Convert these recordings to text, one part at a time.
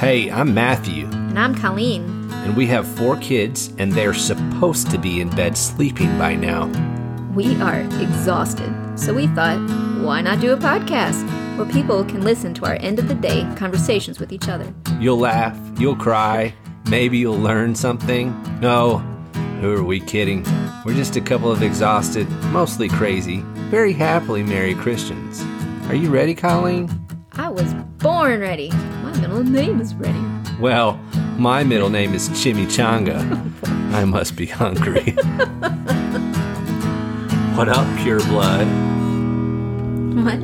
Hey, I'm Matthew, And I'm Colleen. and we have four kids, and they're supposed to be in bed sleeping by now. We are exhausted, so we thought, why not do a podcast where people can listen to our end of the day conversations with each other? You'll laugh, you'll cry, maybe you'll learn something. No, who are we kidding? We're just a couple of exhausted, mostly crazy, very happily married Christians. Are you ready, Colleen? I was born ready. My middle name is ready. Well, my middle name is Chimichanga. I must be hungry. what up, pure blood? What?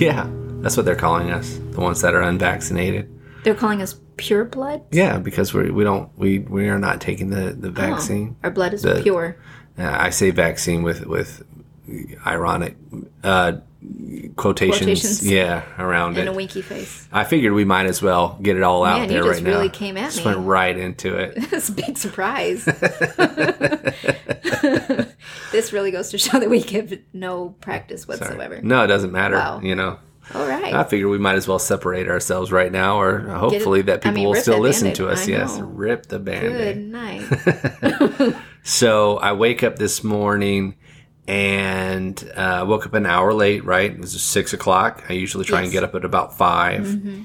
Yeah, that's what they're calling us, the ones that are unvaccinated. They're calling us pure blood? Yeah, because we we don't we we are not taking the the vaccine. Our blood is The- pure. Uh, I say vaccine with with ironic uh, quotations, Quotations. yeah, around And it. a winky face. I figured we might as well get it all out Man, you just right now. really came at just me. went right into it. It's a big surprise. this really goes to show that we give no practice whatsoever. No, it doesn't matter. Wow. You know, All right. I figured we might as well separate ourselves right now, or hopefully that I people mean, will still listen Band-Aid. to us. I Yes, rip the band. Good night. So I wake up this morning and uh, woke up an hour late. Right, it was six o'clock. I usually try and get up at about 5 Mm-hmm.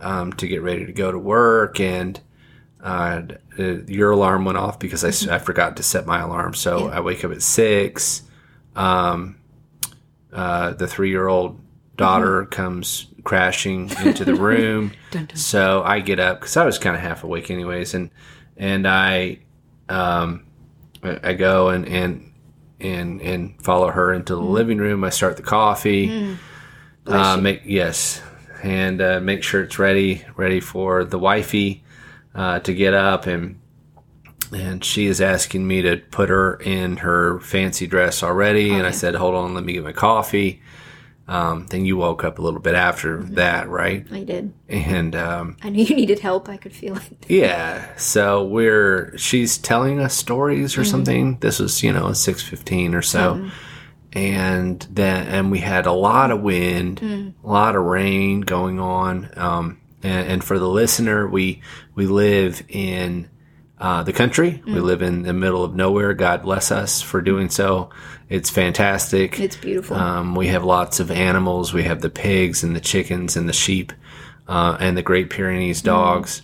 um, to get ready to go to work. And uh, uh, your alarm went off because I forgot to set my alarm. So Mm-hmm. Yeah. I wake up at six. Um, uh, the three-year-old daughter comes crashing into the room. Mm-hmm. Dun, dun. So I get up because I was kind of half awake anyways, and and I um I I go and and and and follow her into the living room. I start the coffee. Uh, make yes, and uh, make sure it's ready ready for the wifey uh, to get up and. And she is asking me to put her in her fancy dress already, and I said, "Hold on, let me get my coffee." Um, then you woke up a little bit after that, right? I did. And um, I knew you needed help. I could feel it. yeah, so we're she's telling us stories or something. This was you know six fifteen or so, and then and we had a lot of wind, a lot of rain going on. Um, and, and for the listener, we we live in uh, the country. We live in the middle of nowhere. God bless us for doing so. It's fantastic. It's beautiful. Um, we have lots of animals. We have the pigs and the chickens and the sheep uh, and the Great Pyrenees dogs.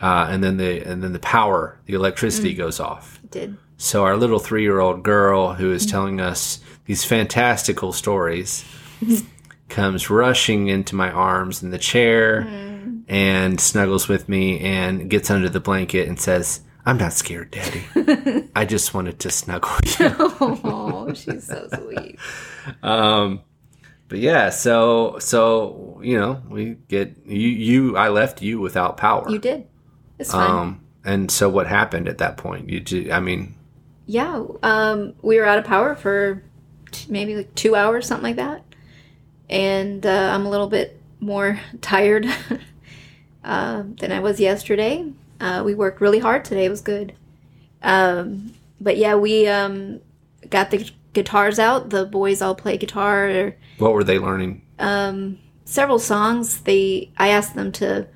Uh, and then the and then the power, the electricity goes off. it did. So our little three year old girl who is telling us these fantastical stories comes rushing into my arms in the chair and snuggles with me and gets under the blanket and says, "I'm not scared, Daddy. I just wanted to snuggle you." Oh, she's so sweet. Um, but yeah, so so you know, we get you you I left you without power. You did. It's fine. Um, and so what happened at that point? You ju- I mean, yeah. Um, we were out of power for t- maybe like two hours, something like that. And uh, I'm a little bit more tired uh, than I was yesterday. Uh, we worked really hard today. It was good. Um, but yeah, we um, got the guitars out. The boys all play guitar. what were they learning? um, several songs. They I asked them to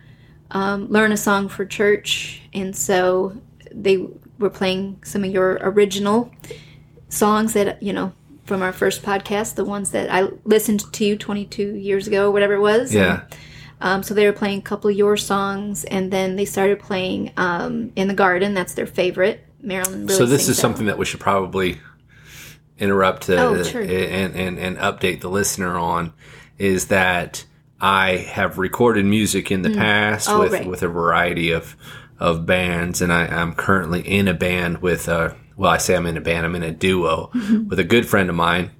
um, learn a song for church, and so they were playing some of your original songs that you know from our first podcast, the ones that I listened to 22 years ago, whatever it was. Yeah, Um, so they were playing a couple of your songs, and then they started playing um, "In the Garden." That's their favorite. Marilyn. Really so this is that something that we should probably interrupt to Oh, sure. and, and and update the listener on is that I have recorded music in the past Oh, with right. with a variety of of bands, and I, I'm currently in a band with a well, I say I'm in a band, I'm in a duo Mm-hmm. with a good friend of mine,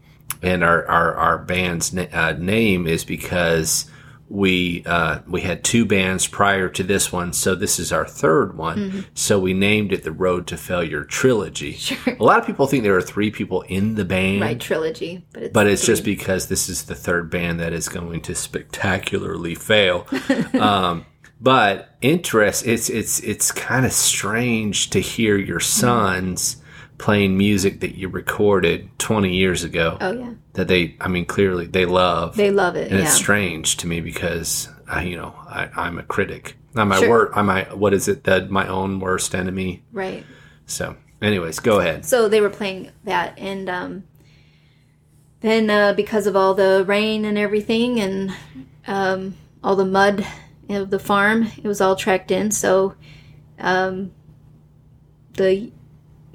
and our our, our band's na- uh, name is because we uh, we had two bands prior to this one, so this is our third one. Mm-hmm. So we named it the Road to Failure Trilogy. A lot of people think there are three people in the band, right trilogy, but it's but it's just because this is the third band that is going to spectacularly fail. um, but interest, it's it's it's kind of strange to hear your sons playing music that you recorded 20 years ago Oh yeah, that they I mean clearly they love they love it. and yeah, it's strange to me because I, you know I, I'm a critic I'm my Sure. wor- I'm my what is it that my own worst enemy right. so anyways go ahead So they were playing that, and um, then uh, because of all the rain and everything, and um, all the mud of the farm, it was all tracked in. So um, the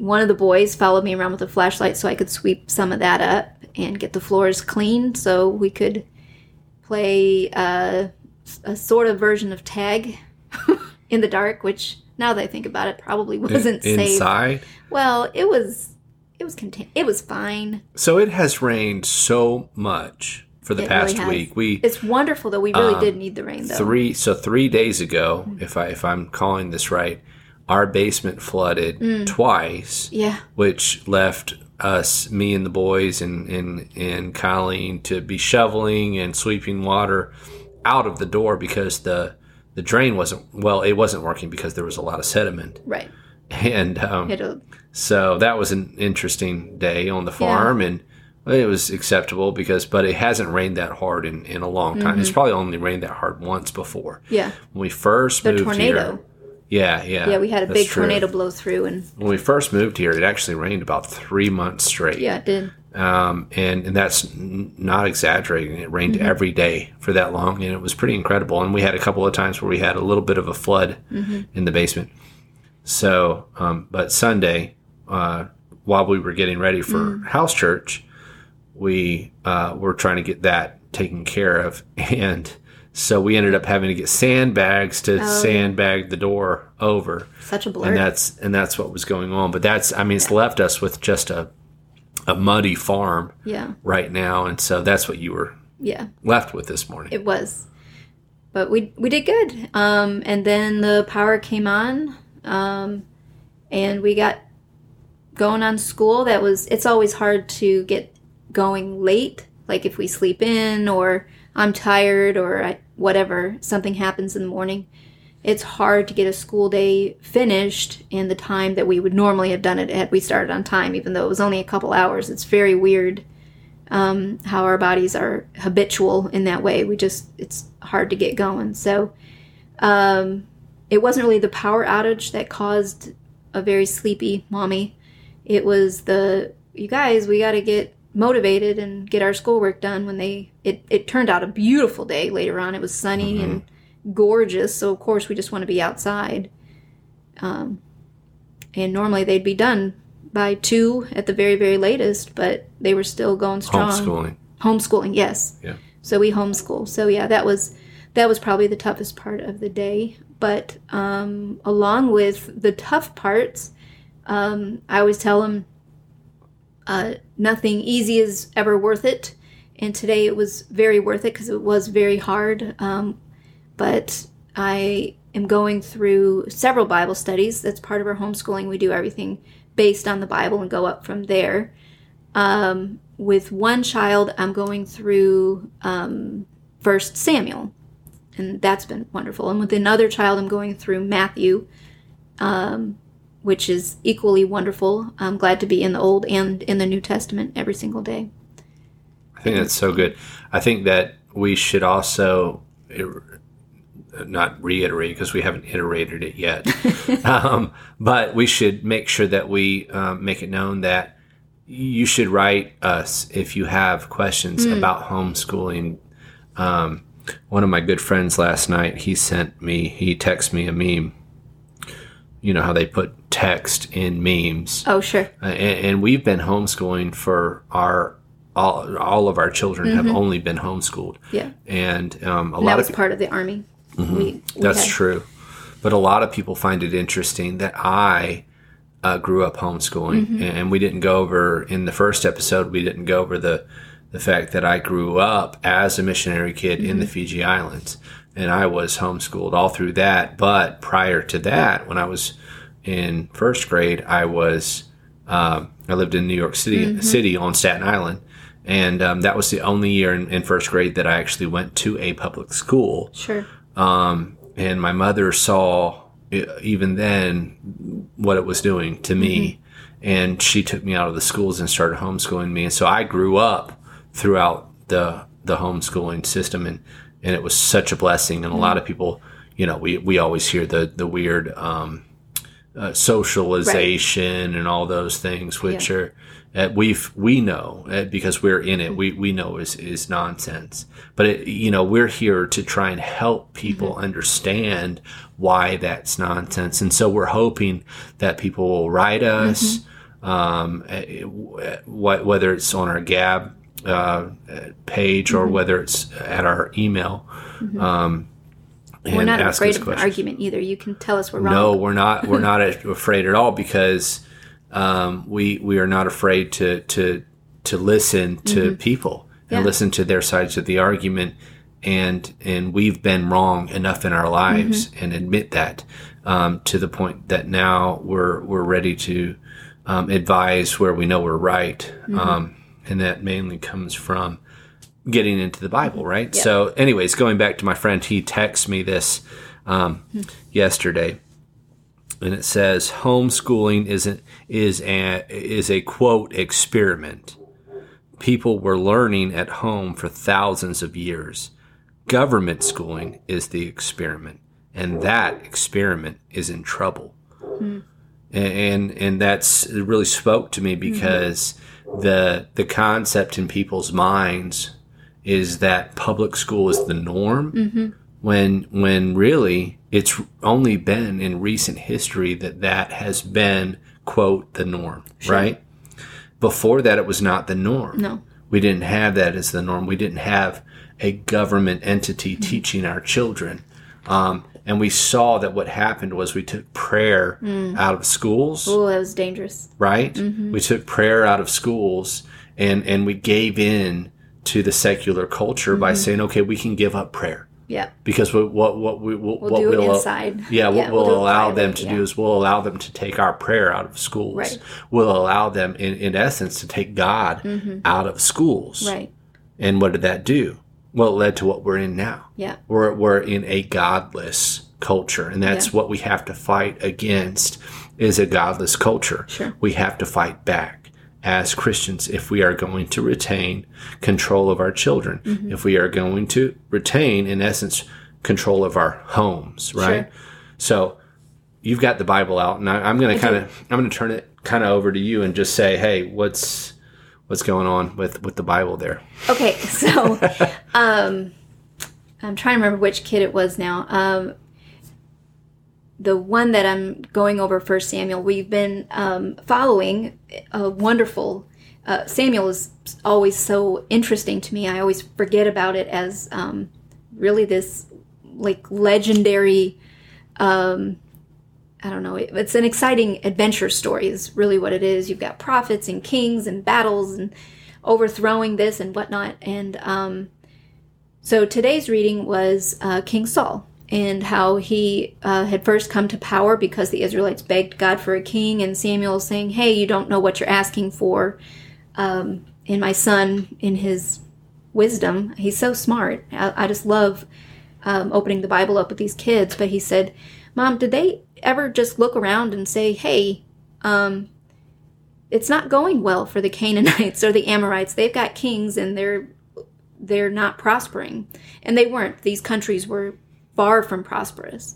one of the boys followed me around with a flashlight so I could sweep some of that up and get the floors clean, so we could play uh, a sort of version of tag in the dark, which. Now that I think about it, probably wasn't In- safe. inside Well, it was it was contain- it was fine. so it has rained so much for the It past really week we It's wonderful though. We really Um, did need the rain though. three so three days ago Mm-hmm. if i if i'm calling this right our basement flooded Mm. twice Yeah. which left us me and the boys and and and colleen to be shoveling and sweeping water out of the door because the the drain wasn't well it wasn't working because there was a lot of sediment Right. and um, so that was an interesting day on the farm and it was acceptable because but it hasn't rained that hard in, in a long time Mm-hmm. it's probably only rained that hard once before yeah. when we first The moved tornado. here yeah yeah Yeah, we had a big true. tornado blow through and when we first moved here it actually rained about three months straight yeah, it did. um, and, and that's n- not exaggerating. It rained Mm-hmm. every day for that long, and it was pretty incredible. And we had a couple of times where we had a little bit of a flood Mm-hmm. in the basement. So, um, but Sunday, uh, while we were getting ready for Mm. house church, we uh, were trying to get that taken care of, and so we ended up having to get sandbags to Oh, sandbag the door over Such a blur. and that's and that's what was going on. But that's I mean it's left us with just a a muddy farm yeah. right now, and so that's what you were Yeah. left with this morning. It was. But we we did good. Um and then the power came on. Um and we got going on school. That was it's always hard to get going late. Like if we sleep in or I'm tired or I, whatever, something happens in the morning. It's hard to get a school day finished in the time that we would normally have done it had we started on time, even though it was only a couple hours. It's very weird um, how our bodies are habitual in that way. We just, it's hard to get going. So um, it wasn't really the power outage that caused a very sleepy mommy. It was the, you guys, we got to get motivated and get our schoolwork done when they, it, it turned out a beautiful day later on. It was sunny and gorgeous. So, of course, we just want to be outside. Um, and normally they'd be done by two at the very, very latest, but they were still going strong Homeschooling. homeschooling yes Yeah. so we homeschool so yeah that was that was probably the toughest part of the day but um, along with the tough parts um, i always tell them uh, nothing easy is ever worth it. And today it was very worth it because it was very hard. Um, but i am going through several bible studies. That's part of our homeschooling. We do everything based on the bible and go up from there. Um, with one child, I'm going through um, First Samuel, and that's been wonderful. And with another child, I'm going through Matthew, um, which is equally wonderful. I'm glad to be in the Old and in the New Testament every single day. I think that's so good. I think that we should also not reiterate because we haven't iterated it yet, um, but we should make sure that we um, make it known that you should write us if you have questions about homeschooling. Um, one of my good friends last night, he sent me, he texted me a meme. You know how they put text in memes. Oh, sure. Uh, and, and we've been homeschooling for our all, all of our children have only been homeschooled Yeah. and um, a And that lot was of part of the Army. We, we that's had- true but a lot of people find it interesting that i uh, grew up homeschooling Mm-hmm. and we didn't go over in the first episode we didn't go over the the fact that i grew up as a missionary kid in Mm-hmm. the fiji islands and i was homeschooled all through that but prior to that when i was in first grade i was um, i lived in new york city Mm-hmm. city on staten island and um, that was the only year in, in first grade that i actually went to a public school Sure. um, and my mother saw even then what it was doing to me and she took me out of the schools and started homeschooling me. And so I grew up throughout the the homeschooling system, and and it was such a blessing. And a lot of people, you know, we we always hear the the weird. Um, uh, socialization and all those things, which Yeah. are uh, we've we know uh, because we're in it. We we know is is nonsense. But it, you know, we're here to try and help people understand why that's nonsense, and so we're hoping that people will write us, um, uh, wh- whether it's on our Gab uh, page or whether it's at our email. Um, We're not afraid of an argument either. You can tell us we're wrong. No, we're not. We're not afraid at all because um, we we are not afraid to to to listen to people and Mm-hmm. Yeah. listen to their sides of the argument, and and we've been wrong enough in our lives Mm-hmm. and admit that um, to the point that now we're we're ready to um, advise where we know we're right, Mm-hmm. um, and that mainly comes from getting into the Bible, right? So, anyways, going back to my friend, he texted me this um, hmm. yesterday, and it says homeschooling isn't is a is a quote experiment. People were learning at home for thousands of years. Government schooling is the experiment, and that experiment is in trouble. Hmm. And and that's it really spoke to me mm-hmm. because the the concept in people's minds is that public school is the norm. When when really it's only been in recent history that that has been quote the norm right? Before that it was not the norm. No. we didn't have that as the norm. We didn't have a government entity teaching our children. Um, and we saw that what happened was we took prayer mm. out of schools Oh, that was dangerous. right? Mm-hmm. We took prayer out of schools and and we gave in to the secular culture by mm-hmm. saying, okay, we can give up prayer Yeah. because what what what we what, We'll what do we'll, inside. Yeah, what we'll, we'll allow them to yeah. do is we'll allow them to take our prayer out of schools. Right. We'll allow them, in, in essence, to take God mm-hmm. out of schools. Mm-hmm. Right. And what did that do? Well, it led to what we're in now. Yeah. We're, we're in a godless culture, and that's Yeah. what we have to fight against is a godless culture. Sure. We have to fight back as Christians if we are going to retain control of our children, Mm-hmm. if we are going to retain, in essence, control of our homes, right? Sure. So you've got the Bible out, and I, I'm going to kind of I'm going to turn it kind of over to you and just say, hey, what's what's going on with with the Bible there? Okay, so um, I'm trying to remember which kid it was now. Um, the one that I'm going over First Samuel, we've been um, following a wonderful. Uh, Samuel is always so interesting to me. I always forget about it as um, really this like legendary. Um, I don't know. it- It's an exciting adventure story. Is really what it is. You've got prophets and kings and battles and overthrowing this and whatnot. And um, so today's reading was uh, King Saul and how he uh, had first come to power because the Israelites begged God for a king, and Samuel saying, "Hey, you don't know what you're asking for." Um, and my son, in his wisdom, he's so smart. I, I just love um, opening the Bible up with these kids. But he said, "Mom, did they ever just look around and say, hey?" Um, it's not going well for the Canaanites or the Amorites. They've got kings and they're they're not prospering. And they weren't. These countries were far from prosperous.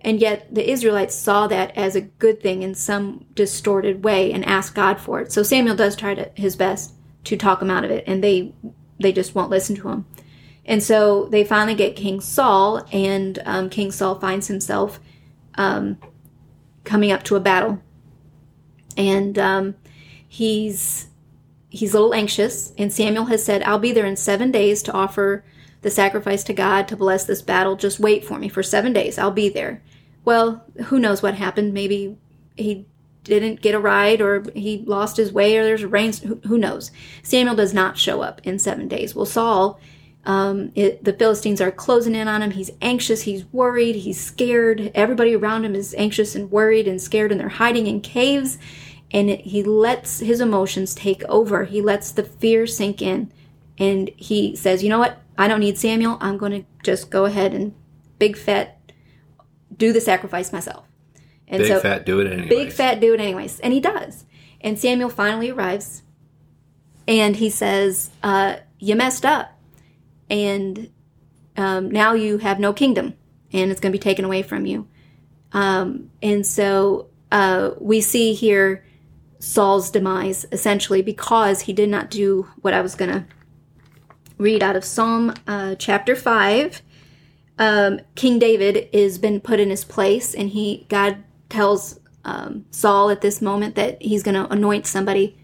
And yet the Israelites saw that as a good thing in some distorted way and asked God for it. So Samuel does try to, his best to talk them out of it and they they just won't listen to him. And so they finally get King Saul and um, King Saul finds himself um, coming up to a battle. And um, he's he's a little anxious and samuel has said i'll be there in seven days to offer the sacrifice to god to bless this battle. Just wait for me for seven days. I'll be there. Well who knows what happened. Maybe he didn't get a ride or he lost his way or there's a rain who, knows? Samuel does not show up in seven days. Well saul um, it, the philistines are closing in on him. He's anxious. He's worried. He's scared. Everybody around him is anxious and worried and scared and they're hiding in caves and he lets his emotions take over. He lets the fear sink in, and he says, "You know what? I don't need Samuel. I'm going to just go ahead and big fat do the sacrifice myself." And Big so, fat, do it anyway. big fat do it anyways, and he does. And Samuel finally arrives and he says, uh, You messed up. And um, now you have no kingdom and it's going to be taken away from you. Um, and so uh, we see here Saul's demise essentially because he did not do what I was going to read out of Psalm uh, chapter 5. Um, King David is been put in his place, and he God tells um, Saul at this moment that he's going to anoint somebody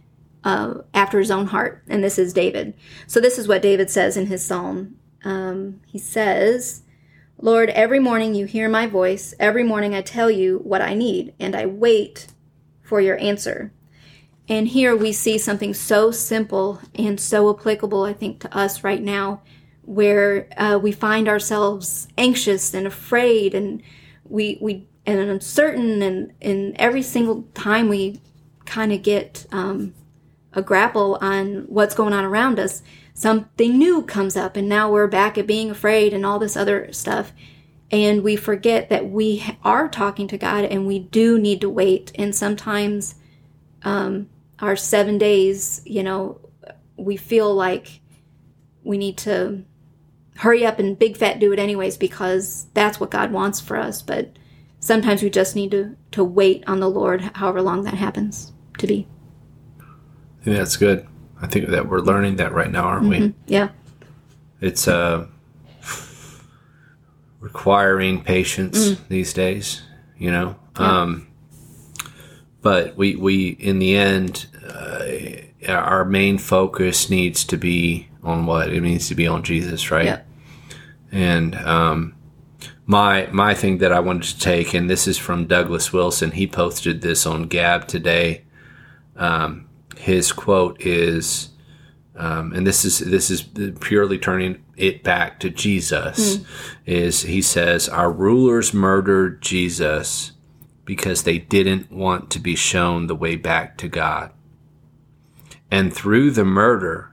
uh, after his own heart, and this is David. So this is what David says in his psalm. Um, he says, "Lord, every morning you hear my voice. Every morning I tell you what I need, and I wait for your answer." And here we see something so simple and so applicable, I think, to us right now, where uh, we find ourselves anxious and afraid, and we we and uncertain, and and every single time we kind of get um, a grapple on what's going on around us, something new comes up, and now we're back at being afraid and all this other stuff. And we forget that we are talking to God and we do need to wait. And sometimes um, our seven days, you know, we feel like we need to hurry up and big fat do it anyways because that's what God wants for us. But sometimes we just need to, to wait on the Lord, however long that happens to be. I think that's good. I think that we're learning that right now, aren't we? Yeah. It's uh, requiring patience these days, you know. Um, but we we in the end, uh, our main focus needs to be on what it needs to be on Jesus, right? Yep. And um, my my thing that I wanted to take, and this is from Douglas Wilson. He posted this on Gab today. Um, his quote is, um, and this is this is purely turning it back to Jesus. Is he says our rulers murdered Jesus because they didn't want to be shown the way back to God, and through the murder,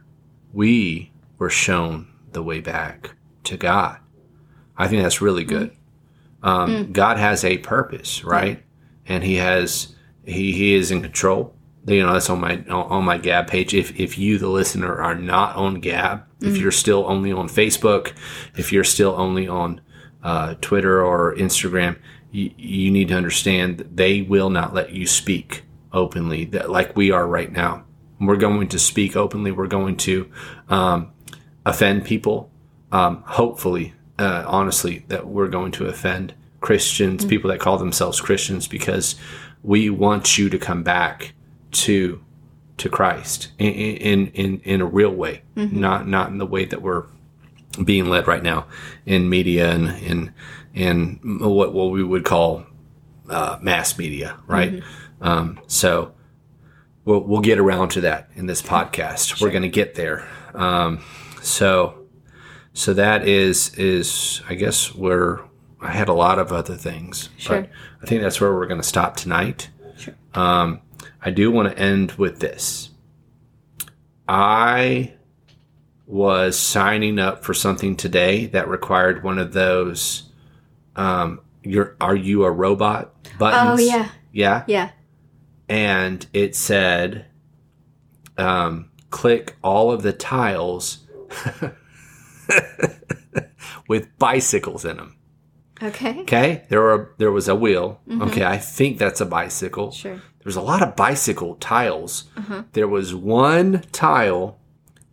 we were shown the way back to God. I think that's really good. Um, God has a purpose, right? And He has He He is in control. You know, that's on my on my Gab page. If if you, the listener, are not on Gab, if you're still only on Facebook, if you're still only on uh, Twitter or Instagram, you, you need to understand that they will not let you speak openly, that like we are right now. We're going to speak openly. We're going to um, offend people. Um, hopefully, uh, honestly, that we're going to offend Christians, people that call themselves Christians, because we want you to come back to to Christ in in in, in a real way, not not in the way that we're being led right now in media and in in what what we would call uh, mass media, right? Um, so we'll we'll get around to that in this podcast. We're going to get there. Um, so so that is is I guess where I had a lot of other things, Sure. but I think that's where we're going to stop tonight. Sure. Um, I do want to end with this. I was signing up for something today that required one of those. Um, you're you a robot buttons. Oh yeah, yeah. yeah. And it said, um, click all of the tiles with bicycles in them. Okay. Okay, there were there was a wheel. Okay, I think that's a bicycle. Sure. There was a lot of bicycle tiles. There was one tile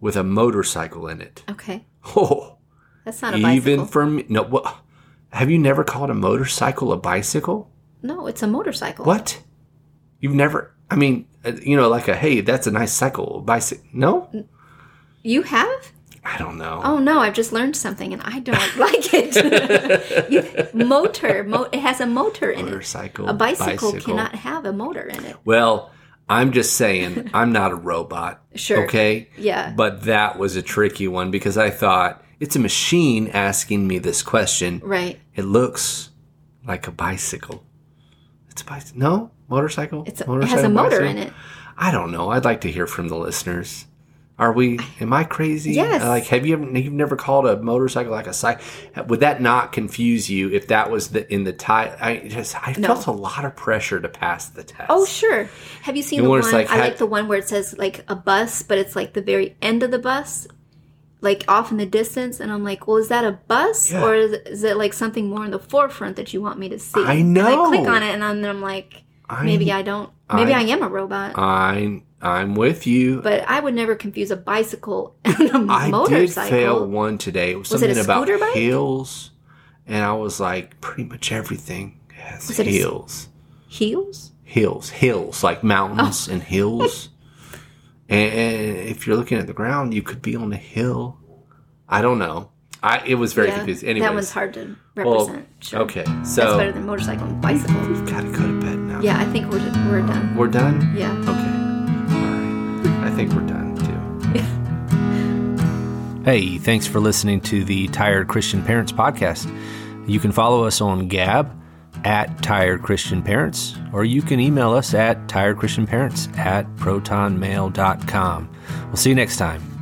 with a motorcycle in it. Okay. Oh, That's not a bicycle. even for me. No, what? Have you never called a motorcycle a bicycle? no, it's a motorcycle. What? You've never? I mean, uh, you know, like a hey, that's a nice cycle, bicycle. No, You have? I don't know. Oh no, I've just learned something and I don't like it. You- motor, mo- it has a motor in motorcycle. it. A bicycle, cannot have a motor in it. Well, I'm just saying, I'm not a robot. Sure. Okay. Yeah. But that was a tricky one because I thought it's a machine asking me this question. Right. It looks like a bicycle. It's a bicycle. No motorcycle. It's a, it has a motor bicycle? in it. I don't know. I'd like to hear from the listeners. Are we? Am I crazy? Uh, yes. Like, have you ever? You've never called a motorcycle like a cycle? Would that not confuse you if that was the in the tie? I just I felt a lot of pressure to pass the test. Oh, sure. Have you seen You the one? like, I like the one where it says like a bus, but it's like the very end of the bus, like off in the distance. And I'm like, well, is that a bus Yeah. or is, is it like something more in the forefront that you want me to see? I And know. I click on it and I'm, then I'm like, maybe I don't. Maybe I, I- am a robot. I'm I'm with you. but I would never confuse a bicycle and a I motorcycle. I did fail one today. It was, Was it a something about bike? hills, and I was like, pretty much everything has Was it a. Heels? hills, hills like Oh. mountains and hills. And, and if you're looking at the ground, you could be on a hill. I don't know. I it was very Yeah, confusing. Anyways, that one's hard to well, represent. sure. okay, so That's better than motorcycle and bicycle. we've got to go to bed now. Yeah, I think we're, we're done. we're done. Yeah. Okay, all right. I think we're done too. Hey, thanks for listening to the Tired Christian Parents podcast. You can follow us on Gab at Tired Christian Parents, or you can email us at tiredchristianparents at protonmail.com. We'll see you next time.